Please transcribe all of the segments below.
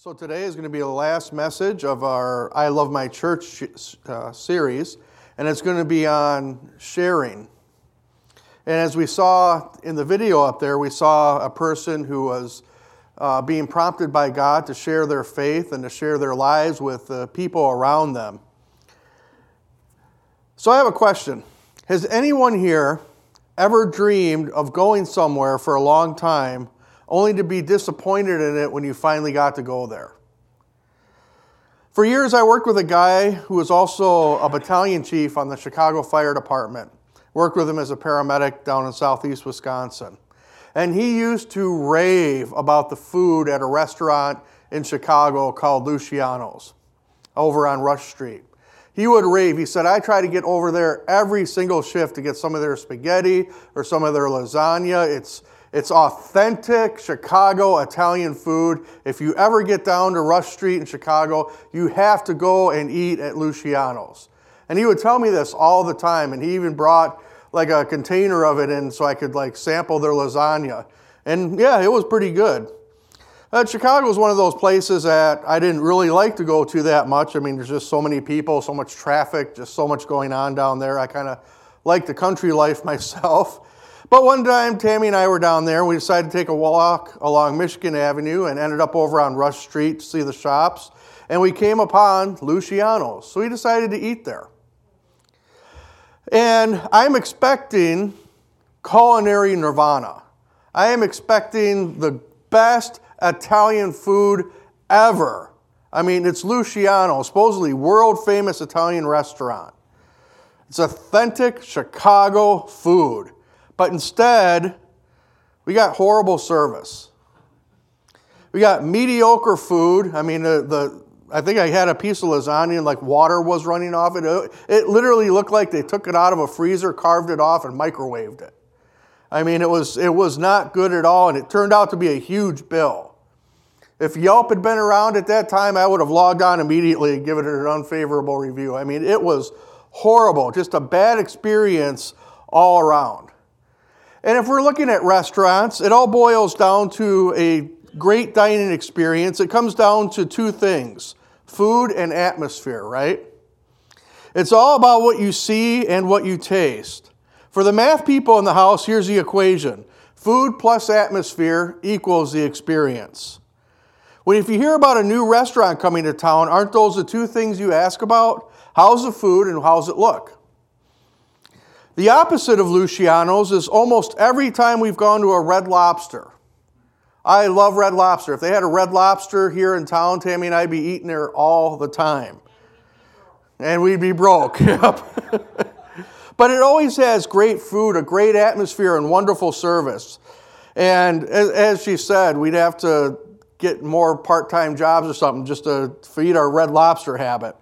So today is going to be the last message of our I Love My Church uh, series, and it's going to be on sharing. And as we saw in the video up there, we saw a person who was uh, being prompted by God to share their faith and to share their lives with the people around them. So I have a question. Has anyone here ever dreamed of going somewhere for a long time only to be disappointed in it when you finally got to go there. For years, I worked with a guy who was also a battalion chief on the Chicago Fire Department. Worked with him as a paramedic down in southeast Wisconsin. And he used to rave about the food at a restaurant in Chicago called Luciano's over on Rush Street. He would rave. He said, I try to get over there every single shift to get some of their spaghetti or some of their lasagna. It's, it's authentic Chicago Italian food. If you ever get down to Rush Street in Chicago, you have to go and eat at Luciano's. And he would tell me this all the time, and he even brought like a container of it in so I could like sample their lasagna. And yeah, it was pretty good. Uh, Chicago is one of those places that I didn't really like to go to that much. I mean, there's just so many people, so much traffic, just so much going on down there. I kind of like the country life myself. But one time, Tammy and I were down there, and we decided to take a walk along Michigan Avenue and ended up over on Rush Street to see the shops. And we came upon Luciano's, so we decided to eat there. And I'm expecting culinary nirvana. I am expecting the best Italian food ever. I mean, it's Luciano, supposedly world famous Italian restaurant. It's authentic Chicago food. But instead, we got horrible service. We got mediocre food. I mean, the, the I think I had a piece of lasagna and like water was running off it. It literally looked like they took it out of a freezer, carved it off, and microwaved it. I mean, it was, it was not good at all, and it turned out to be a huge bill. If Yelp had been around at that time, I would have logged on immediately and given it an unfavorable review. I mean, it was horrible, just a bad experience all around. And if we're looking at restaurants, it all boils down to a great dining experience. It comes down to two things food and atmosphere, right? It's all about what you see and what you taste. For the math people in the house, here's the equation food plus atmosphere equals the experience. When if you hear about a new restaurant coming to town, aren't those the two things you ask about? How's the food and how's it look? The opposite of Luciano's is almost every time we've gone to a red lobster. I love red lobster. If they had a red lobster here in town, Tammy and I'd be eating there all the time. And we'd be broke. but it always has great food, a great atmosphere, and wonderful service. And as she said, we'd have to get more part time jobs or something just to feed our red lobster habit.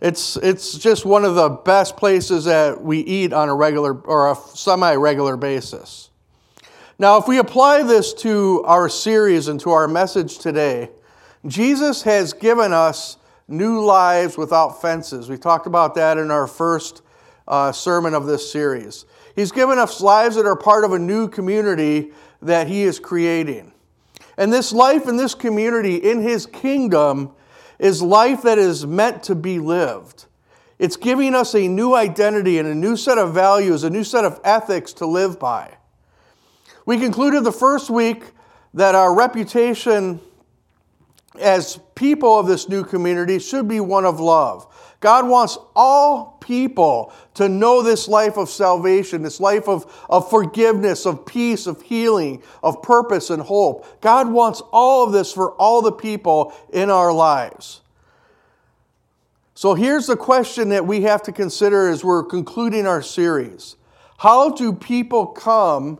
It's, it's just one of the best places that we eat on a regular or a semi regular basis. Now, if we apply this to our series and to our message today, Jesus has given us new lives without fences. We talked about that in our first uh, sermon of this series. He's given us lives that are part of a new community that He is creating. And this life in this community, in His kingdom, is life that is meant to be lived. It's giving us a new identity and a new set of values, a new set of ethics to live by. We concluded the first week that our reputation as people of this new community should be one of love. God wants all people to know this life of salvation, this life of, of forgiveness, of peace, of healing, of purpose and hope. God wants all of this for all the people in our lives. So here's the question that we have to consider as we're concluding our series How do people come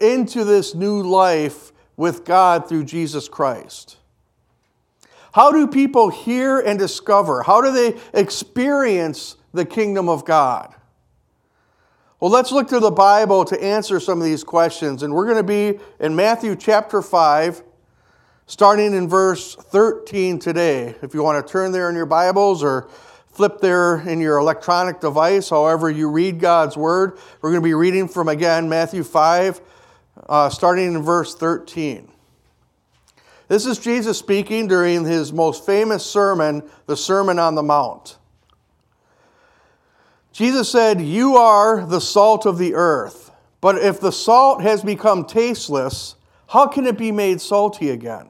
into this new life with God through Jesus Christ? How do people hear and discover? How do they experience the kingdom of God? Well, let's look to the Bible to answer some of these questions. And we're going to be in Matthew chapter 5, starting in verse 13 today. If you want to turn there in your Bibles or flip there in your electronic device, however you read God's word, we're going to be reading from again Matthew 5, uh, starting in verse 13. This is Jesus speaking during his most famous sermon, the Sermon on the Mount. Jesus said, You are the salt of the earth. But if the salt has become tasteless, how can it be made salty again?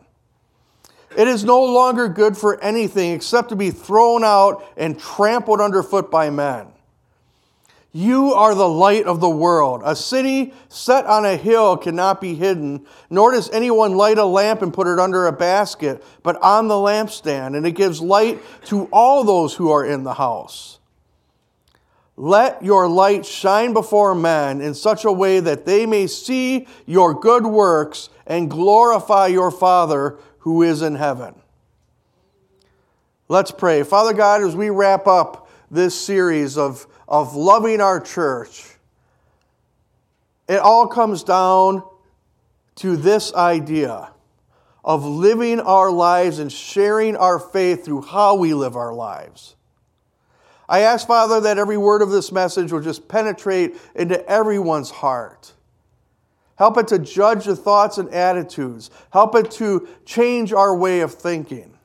It is no longer good for anything except to be thrown out and trampled underfoot by men. You are the light of the world. A city set on a hill cannot be hidden, nor does anyone light a lamp and put it under a basket, but on the lampstand, and it gives light to all those who are in the house. Let your light shine before men in such a way that they may see your good works and glorify your Father who is in heaven. Let's pray. Father God, as we wrap up this series of of loving our church, it all comes down to this idea of living our lives and sharing our faith through how we live our lives. I ask, Father, that every word of this message will just penetrate into everyone's heart. Help it to judge the thoughts and attitudes. Help it to change our way of thinking.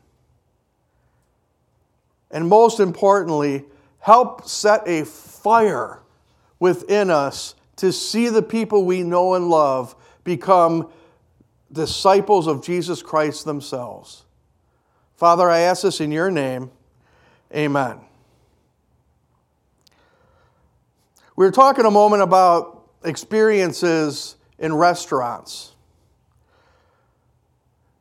And most importantly, help set a fire within us to see the people we know and love become disciples of Jesus Christ themselves. Father, I ask this in your name. Amen. We were talking a moment about experiences in restaurants.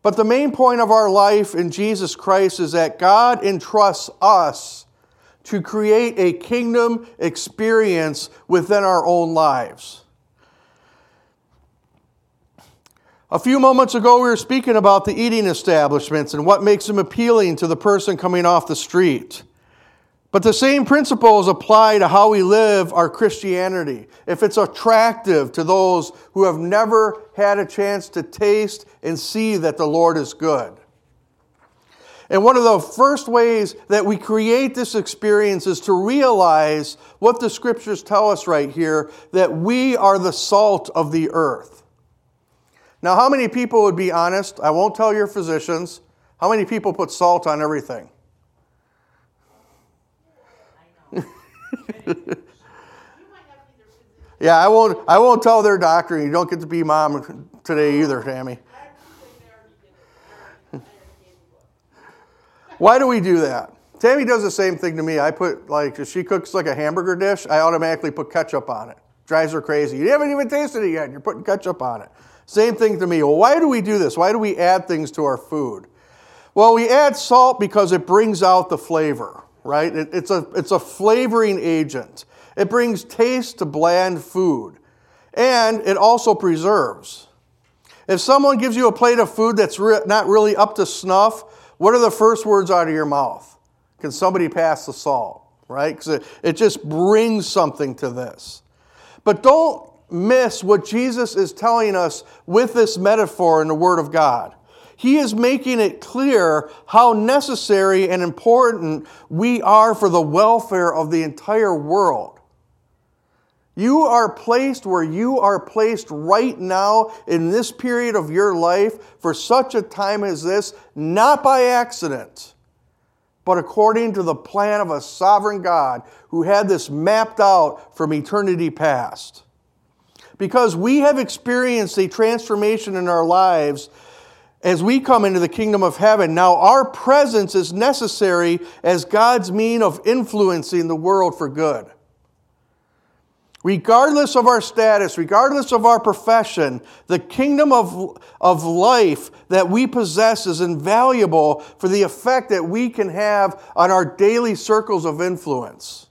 But the main point of our life in Jesus Christ is that God entrusts us to create a kingdom experience within our own lives. A few moments ago, we were speaking about the eating establishments and what makes them appealing to the person coming off the street. But the same principles apply to how we live our Christianity. If it's attractive to those who have never had a chance to taste and see that the Lord is good. And one of the first ways that we create this experience is to realize what the scriptures tell us right here that we are the salt of the earth. Now, how many people would be honest? I won't tell your physicians. How many people put salt on everything? yeah, I won't. I won't tell their doctor. You don't get to be mom today either, Tammy. Why do we do that? Tammy does the same thing to me. I put, like, if she cooks like a hamburger dish, I automatically put ketchup on it. Drives her crazy. You haven't even tasted it yet. You're putting ketchup on it. Same thing to me. Well, why do we do this? Why do we add things to our food? Well, we add salt because it brings out the flavor, right? It, it's, a, it's a flavoring agent. It brings taste to bland food. And it also preserves. If someone gives you a plate of food that's re- not really up to snuff, what are the first words out of your mouth? Can somebody pass the salt? Right? Because it, it just brings something to this. But don't miss what Jesus is telling us with this metaphor in the Word of God. He is making it clear how necessary and important we are for the welfare of the entire world. You are placed where you are placed right now in this period of your life for such a time as this, not by accident, but according to the plan of a sovereign God who had this mapped out from eternity past. Because we have experienced a transformation in our lives as we come into the kingdom of heaven. Now, our presence is necessary as God's mean of influencing the world for good. Regardless of our status, regardless of our profession, the kingdom of, of life that we possess is invaluable for the effect that we can have on our daily circles of influence.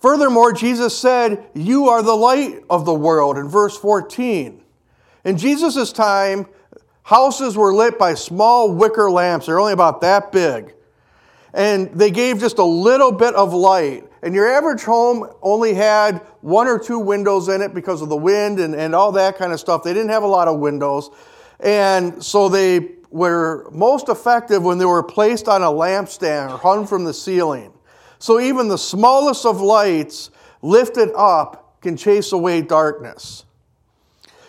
Furthermore, Jesus said, You are the light of the world in verse 14. In Jesus' time, houses were lit by small wicker lamps. They're only about that big. And they gave just a little bit of light and your average home only had one or two windows in it because of the wind and, and all that kind of stuff. They didn't have a lot of windows. And so they were most effective when they were placed on a lampstand or hung from the ceiling. So even the smallest of lights lifted up can chase away darkness.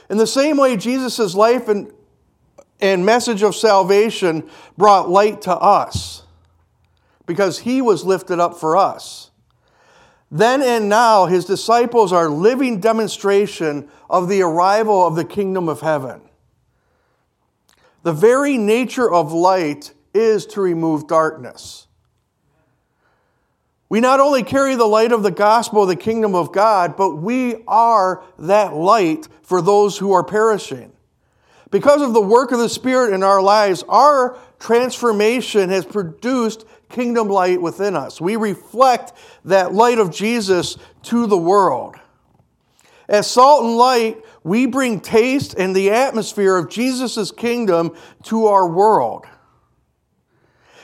In the same way, Jesus' life and and message of salvation brought light to us because he was lifted up for us. Then and now, his disciples are living demonstration of the arrival of the kingdom of heaven. The very nature of light is to remove darkness. We not only carry the light of the gospel of the kingdom of God, but we are that light for those who are perishing. Because of the work of the Spirit in our lives, our transformation has produced kingdom light within us. We reflect that light of Jesus to the world. As salt and light, we bring taste and the atmosphere of Jesus' kingdom to our world.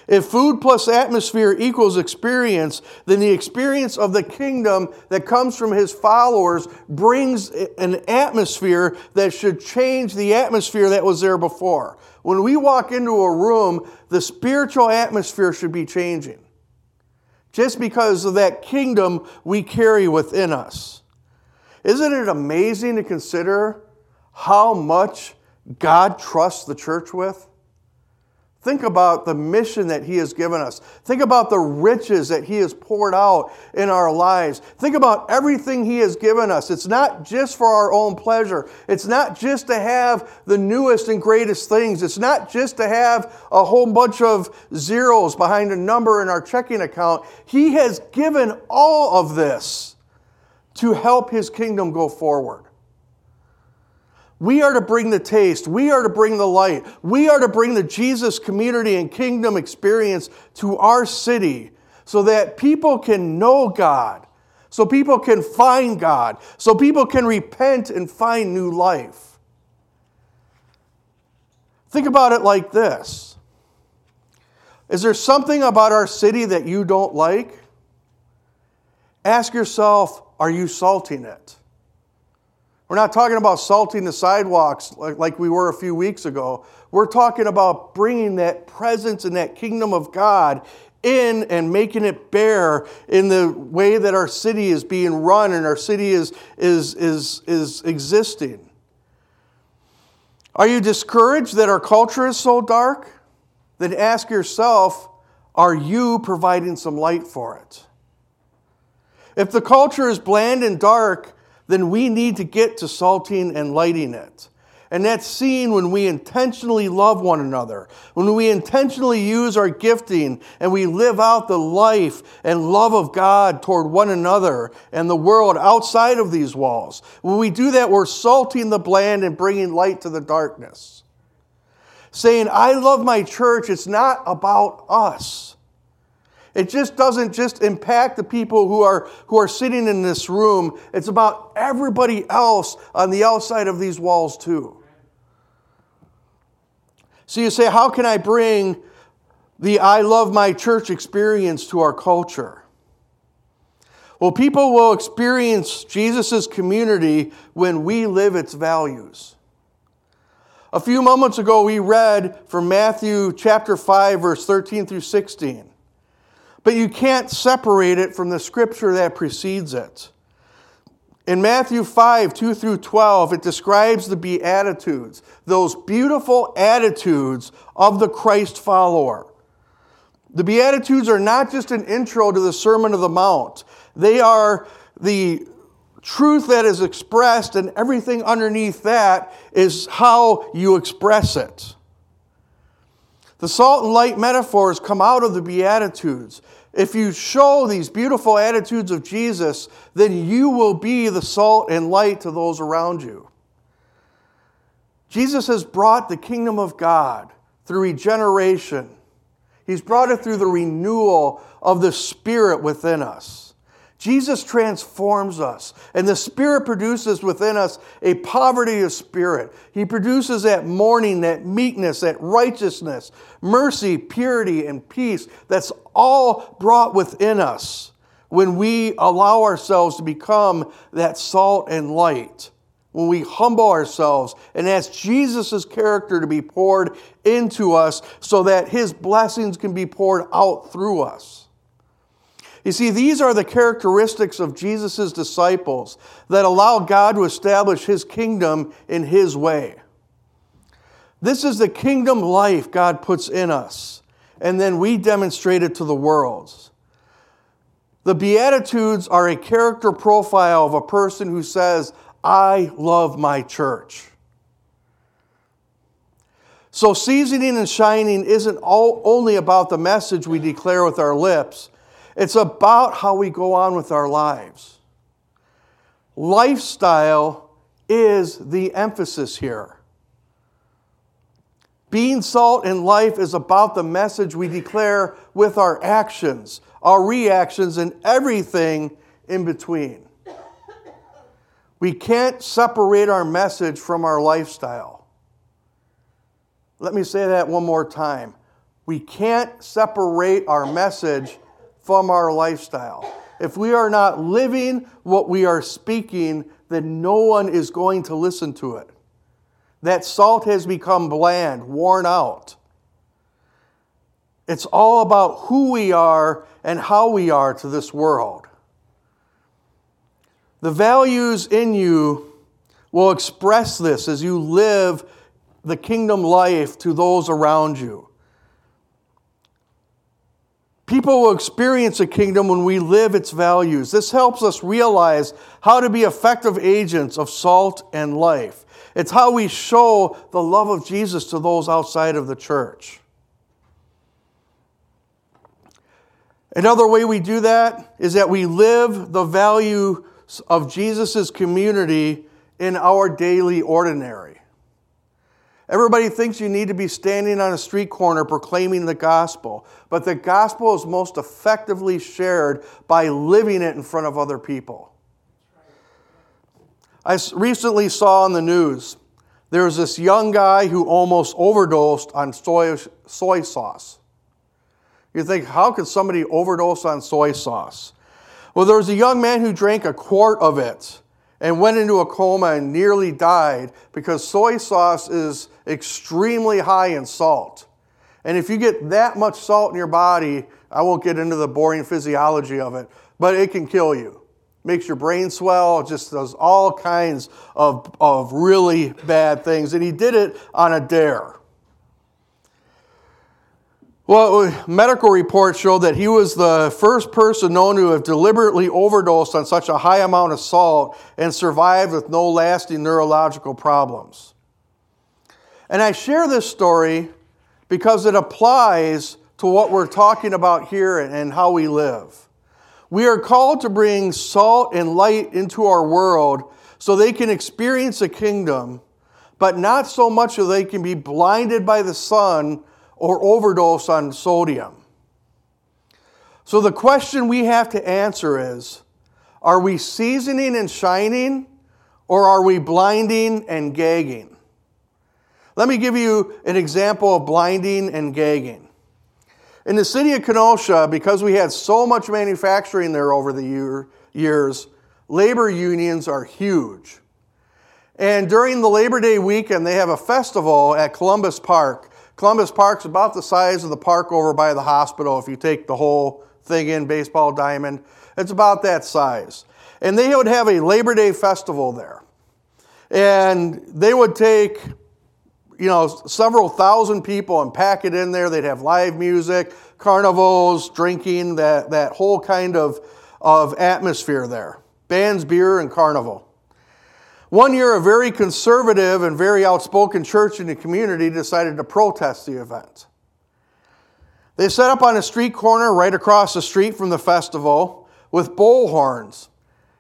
If food plus atmosphere equals experience, then the experience of the kingdom that comes from his followers brings an atmosphere that should change the atmosphere that was there before. When we walk into a room, the spiritual atmosphere should be changing just because of that kingdom we carry within us. Isn't it amazing to consider how much God trusts the church with? Think about the mission that He has given us. Think about the riches that He has poured out in our lives. Think about everything He has given us. It's not just for our own pleasure. It's not just to have the newest and greatest things. It's not just to have a whole bunch of zeros behind a number in our checking account. He has given all of this to help His kingdom go forward. We are to bring the taste. We are to bring the light. We are to bring the Jesus community and kingdom experience to our city so that people can know God, so people can find God, so people can repent and find new life. Think about it like this Is there something about our city that you don't like? Ask yourself, are you salting it? We're not talking about salting the sidewalks like, like we were a few weeks ago. We're talking about bringing that presence and that kingdom of God in and making it bear in the way that our city is being run and our city is, is, is, is existing. Are you discouraged that our culture is so dark? Then ask yourself are you providing some light for it? If the culture is bland and dark, then we need to get to salting and lighting it. And that's seen when we intentionally love one another, when we intentionally use our gifting and we live out the life and love of God toward one another and the world outside of these walls. When we do that, we're salting the bland and bringing light to the darkness. Saying, I love my church, it's not about us. It just doesn't just impact the people who are, who are sitting in this room. It's about everybody else on the outside of these walls, too. So you say, How can I bring the I love my church experience to our culture? Well, people will experience Jesus' community when we live its values. A few moments ago, we read from Matthew chapter 5, verse 13 through 16. But you can't separate it from the scripture that precedes it. In Matthew 5, 2 through 12, it describes the Beatitudes, those beautiful attitudes of the Christ follower. The Beatitudes are not just an intro to the Sermon of the Mount, they are the truth that is expressed, and everything underneath that is how you express it. The salt and light metaphors come out of the Beatitudes. If you show these beautiful attitudes of Jesus, then you will be the salt and light to those around you. Jesus has brought the kingdom of God through regeneration. He's brought it through the renewal of the Spirit within us. Jesus transforms us, and the Spirit produces within us a poverty of spirit. He produces that mourning, that meekness, that righteousness, mercy, purity, and peace that's all brought within us when we allow ourselves to become that salt and light. When we humble ourselves and ask Jesus' character to be poured into us so that his blessings can be poured out through us. You see, these are the characteristics of Jesus' disciples that allow God to establish his kingdom in his way. This is the kingdom life God puts in us, and then we demonstrate it to the world. The Beatitudes are a character profile of a person who says, I love my church. So, seasoning and shining isn't all, only about the message we declare with our lips, it's about how we go on with our lives. Lifestyle is the emphasis here. Being salt in life is about the message we declare with our actions, our reactions, and everything in between. We can't separate our message from our lifestyle. Let me say that one more time. We can't separate our message from our lifestyle. If we are not living what we are speaking, then no one is going to listen to it. That salt has become bland, worn out. It's all about who we are and how we are to this world. The values in you will express this as you live the kingdom life to those around you. People will experience a kingdom when we live its values. This helps us realize how to be effective agents of salt and life. It's how we show the love of Jesus to those outside of the church. Another way we do that is that we live the value of Jesus' community in our daily ordinary. Everybody thinks you need to be standing on a street corner proclaiming the gospel, but the gospel is most effectively shared by living it in front of other people. I recently saw on the news there was this young guy who almost overdosed on soy, soy sauce. You think, how could somebody overdose on soy sauce? Well, there was a young man who drank a quart of it and went into a coma and nearly died because soy sauce is extremely high in salt. And if you get that much salt in your body, I won't get into the boring physiology of it, but it can kill you. Makes your brain swell, just does all kinds of, of really bad things. And he did it on a dare. Well, uh, medical reports show that he was the first person known to have deliberately overdosed on such a high amount of salt and survived with no lasting neurological problems. And I share this story because it applies to what we're talking about here and how we live. We are called to bring salt and light into our world so they can experience a kingdom, but not so much so they can be blinded by the sun or overdose on sodium. So the question we have to answer is are we seasoning and shining, or are we blinding and gagging? Let me give you an example of blinding and gagging. In the city of Kenosha, because we had so much manufacturing there over the year, years, labor unions are huge. And during the Labor Day weekend, they have a festival at Columbus Park Columbus Park's about the size of the park over by the hospital if you take the whole thing in, baseball diamond. It's about that size. And they would have a Labor Day festival there. And they would take, you know, several thousand people and pack it in there. They'd have live music, carnivals, drinking, that, that whole kind of, of atmosphere there. Bands, beer, and carnival. One year, a very conservative and very outspoken church in the community decided to protest the event. They set up on a street corner right across the street from the festival with bullhorns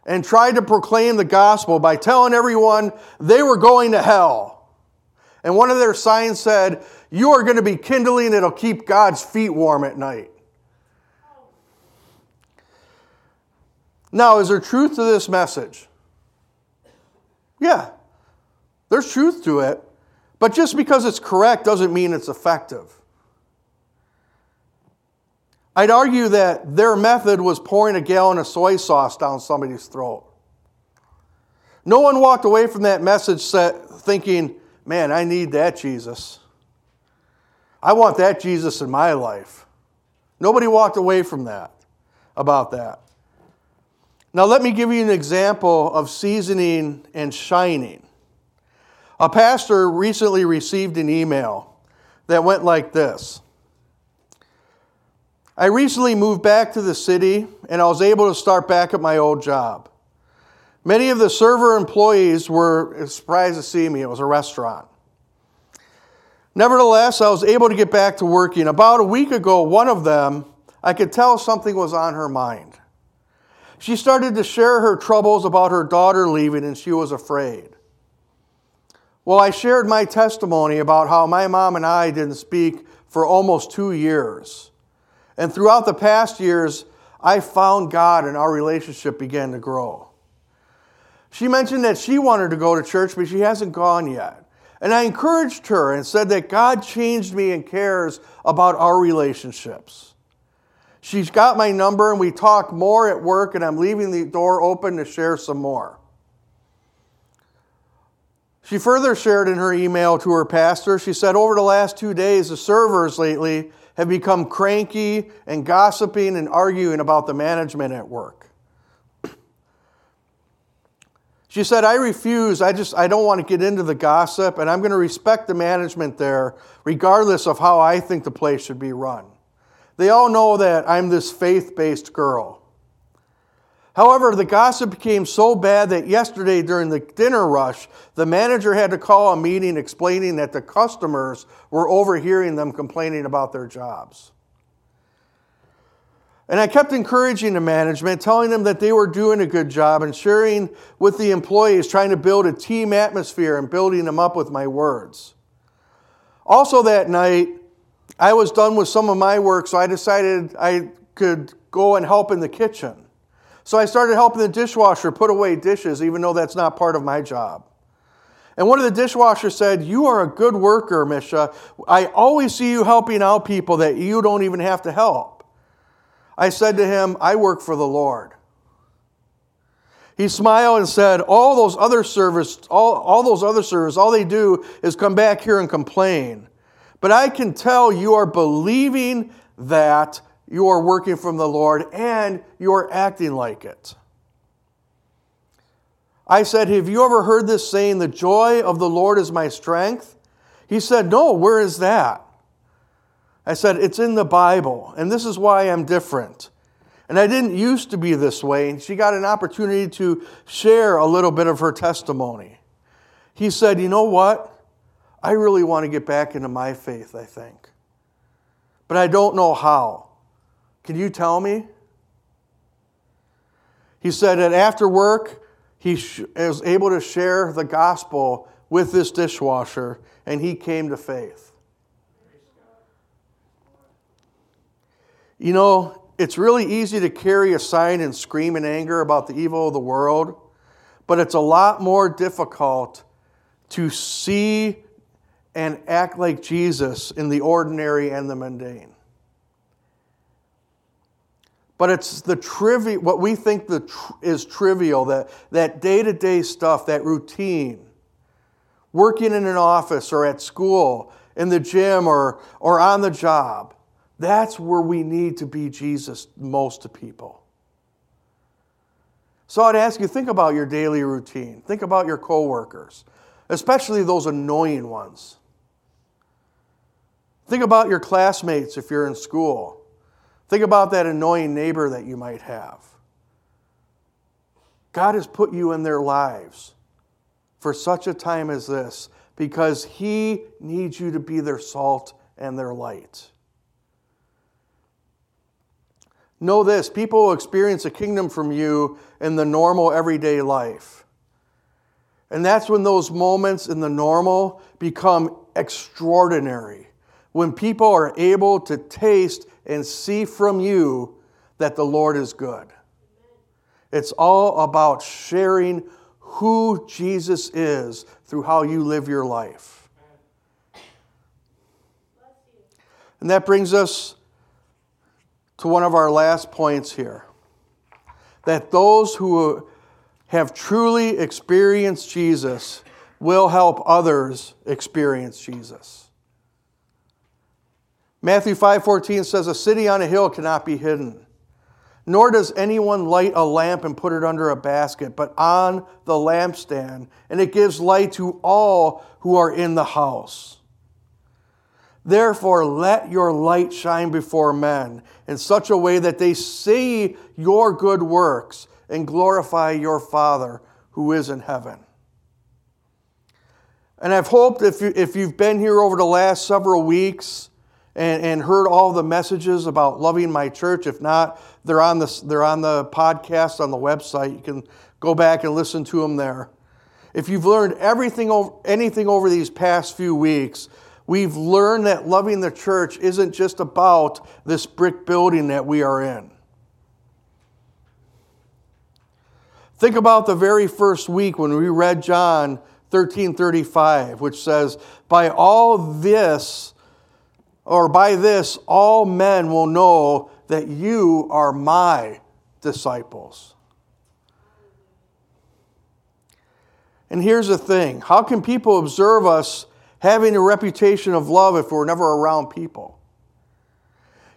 and tried to proclaim the gospel by telling everyone they were going to hell. And one of their signs said, You are going to be kindling, it'll keep God's feet warm at night. Now, is there truth to this message? Yeah, there's truth to it, but just because it's correct doesn't mean it's effective. I'd argue that their method was pouring a gallon of soy sauce down somebody's throat. No one walked away from that message set, thinking, man, I need that Jesus. I want that Jesus in my life. Nobody walked away from that, about that. Now, let me give you an example of seasoning and shining. A pastor recently received an email that went like this I recently moved back to the city and I was able to start back at my old job. Many of the server employees were surprised to see me. It was a restaurant. Nevertheless, I was able to get back to working. About a week ago, one of them, I could tell something was on her mind. She started to share her troubles about her daughter leaving and she was afraid. Well, I shared my testimony about how my mom and I didn't speak for almost two years. And throughout the past years, I found God and our relationship began to grow. She mentioned that she wanted to go to church, but she hasn't gone yet. And I encouraged her and said that God changed me and cares about our relationships. She's got my number, and we talk more at work, and I'm leaving the door open to share some more. She further shared in her email to her pastor, she said, Over the last two days, the servers lately have become cranky and gossiping and arguing about the management at work. She said, I refuse. I just, I don't want to get into the gossip, and I'm going to respect the management there, regardless of how I think the place should be run. They all know that I'm this faith based girl. However, the gossip became so bad that yesterday during the dinner rush, the manager had to call a meeting explaining that the customers were overhearing them complaining about their jobs. And I kept encouraging the management, telling them that they were doing a good job and sharing with the employees, trying to build a team atmosphere and building them up with my words. Also, that night, I was done with some of my work, so I decided I could go and help in the kitchen. So I started helping the dishwasher put away dishes, even though that's not part of my job. And one of the dishwashers said, You are a good worker, Misha. I always see you helping out people that you don't even have to help. I said to him, I work for the Lord. He smiled and said, All those other service, all, all those other service, all they do is come back here and complain. But I can tell you are believing that you are working from the Lord and you are acting like it. I said, Have you ever heard this saying, The joy of the Lord is my strength? He said, No, where is that? I said, It's in the Bible, and this is why I'm different. And I didn't used to be this way. And she got an opportunity to share a little bit of her testimony. He said, You know what? I really want to get back into my faith, I think. But I don't know how. Can you tell me? He said that after work, he was able to share the gospel with this dishwasher, and he came to faith. You know, it's really easy to carry a sign and scream in anger about the evil of the world, but it's a lot more difficult to see and act like Jesus in the ordinary and the mundane. But it's the trivial, what we think the tr- is trivial, that, that day-to-day stuff, that routine. Working in an office or at school, in the gym or, or on the job. That's where we need to be Jesus most to people. So I'd ask you, think about your daily routine. Think about your coworkers, especially those annoying ones. Think about your classmates if you're in school. Think about that annoying neighbor that you might have. God has put you in their lives for such a time as this because He needs you to be their salt and their light. Know this people will experience a kingdom from you in the normal everyday life. And that's when those moments in the normal become extraordinary. When people are able to taste and see from you that the Lord is good. It's all about sharing who Jesus is through how you live your life. And that brings us to one of our last points here that those who have truly experienced Jesus will help others experience Jesus. Matthew 5:14 says a city on a hill cannot be hidden. Nor does anyone light a lamp and put it under a basket, but on the lampstand, and it gives light to all who are in the house. Therefore, let your light shine before men in such a way that they see your good works and glorify your Father who is in heaven. And I've hoped if, you, if you've been here over the last several weeks and, and heard all the messages about loving my church, if not, they're on, the, they're on the podcast on the website. You can go back and listen to them there. If you've learned everything anything over these past few weeks, we've learned that loving the church isn't just about this brick building that we are in. Think about the very first week when we read John 13:35, which says, "By all this or by this all men will know that you are my disciples." And here's the thing, how can people observe us having a reputation of love if we're never around people.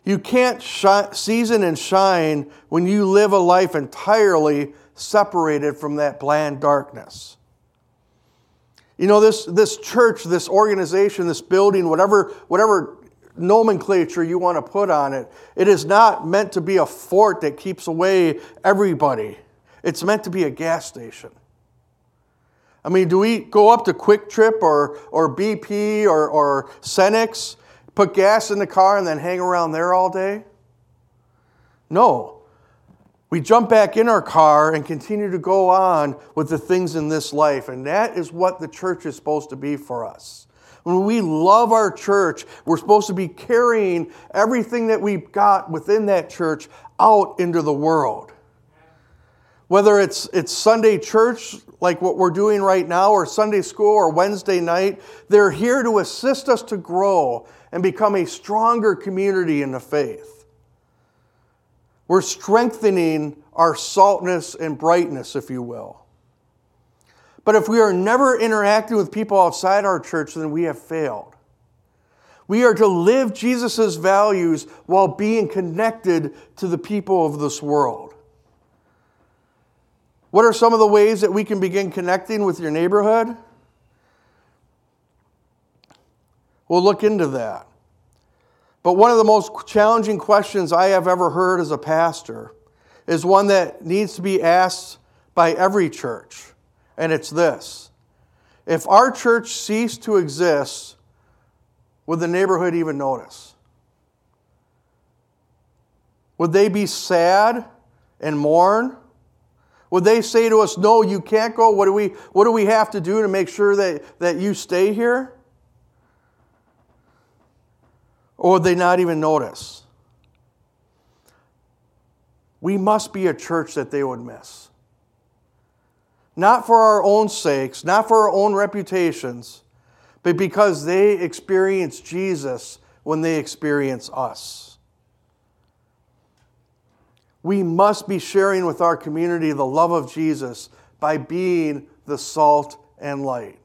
You can't season and shine when you live a life entirely separated from that bland darkness. You know, this, this church, this organization, this building, whatever, whatever nomenclature you want to put on it, it is not meant to be a fort that keeps away everybody. It's meant to be a gas station. I mean, do we go up to QuikTrip or, or BP or, or Cenex, put gas in the car, and then hang around there all day? No. We jump back in our car and continue to go on with the things in this life. And that is what the church is supposed to be for us. When we love our church, we're supposed to be carrying everything that we've got within that church out into the world. Whether it's, it's Sunday church, like what we're doing right now, or Sunday school, or Wednesday night, they're here to assist us to grow and become a stronger community in the faith. We're strengthening our saltness and brightness, if you will. But if we are never interacting with people outside our church, then we have failed. We are to live Jesus' values while being connected to the people of this world. What are some of the ways that we can begin connecting with your neighborhood? We'll look into that. But one of the most challenging questions I have ever heard as a pastor is one that needs to be asked by every church, and it's this If our church ceased to exist, would the neighborhood even notice? Would they be sad and mourn? Would they say to us, No, you can't go? What do we, what do we have to do to make sure that, that you stay here? Or would they not even notice? We must be a church that they would miss. Not for our own sakes, not for our own reputations, but because they experience Jesus when they experience us. We must be sharing with our community the love of Jesus by being the salt and light.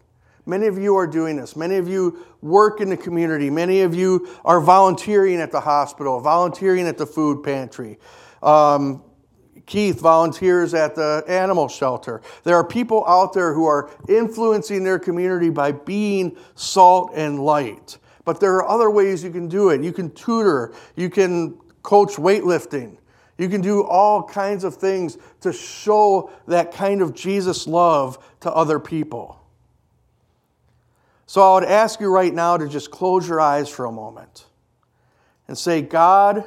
Many of you are doing this. Many of you work in the community. Many of you are volunteering at the hospital, volunteering at the food pantry. Um, Keith volunteers at the animal shelter. There are people out there who are influencing their community by being salt and light. But there are other ways you can do it. You can tutor, you can coach weightlifting, you can do all kinds of things to show that kind of Jesus love to other people. So I would ask you right now to just close your eyes for a moment and say, God,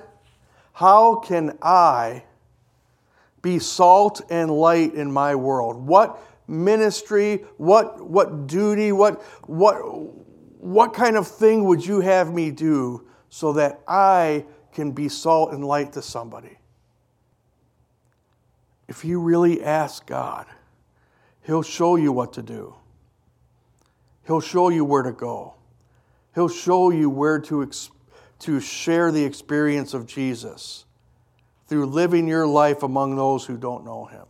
how can I be salt and light in my world? What ministry, what, what duty, what, what, what kind of thing would you have me do so that I can be salt and light to somebody? If you really ask God, He'll show you what to do. He'll show you where to go. He'll show you where to, to share the experience of Jesus through living your life among those who don't know Him.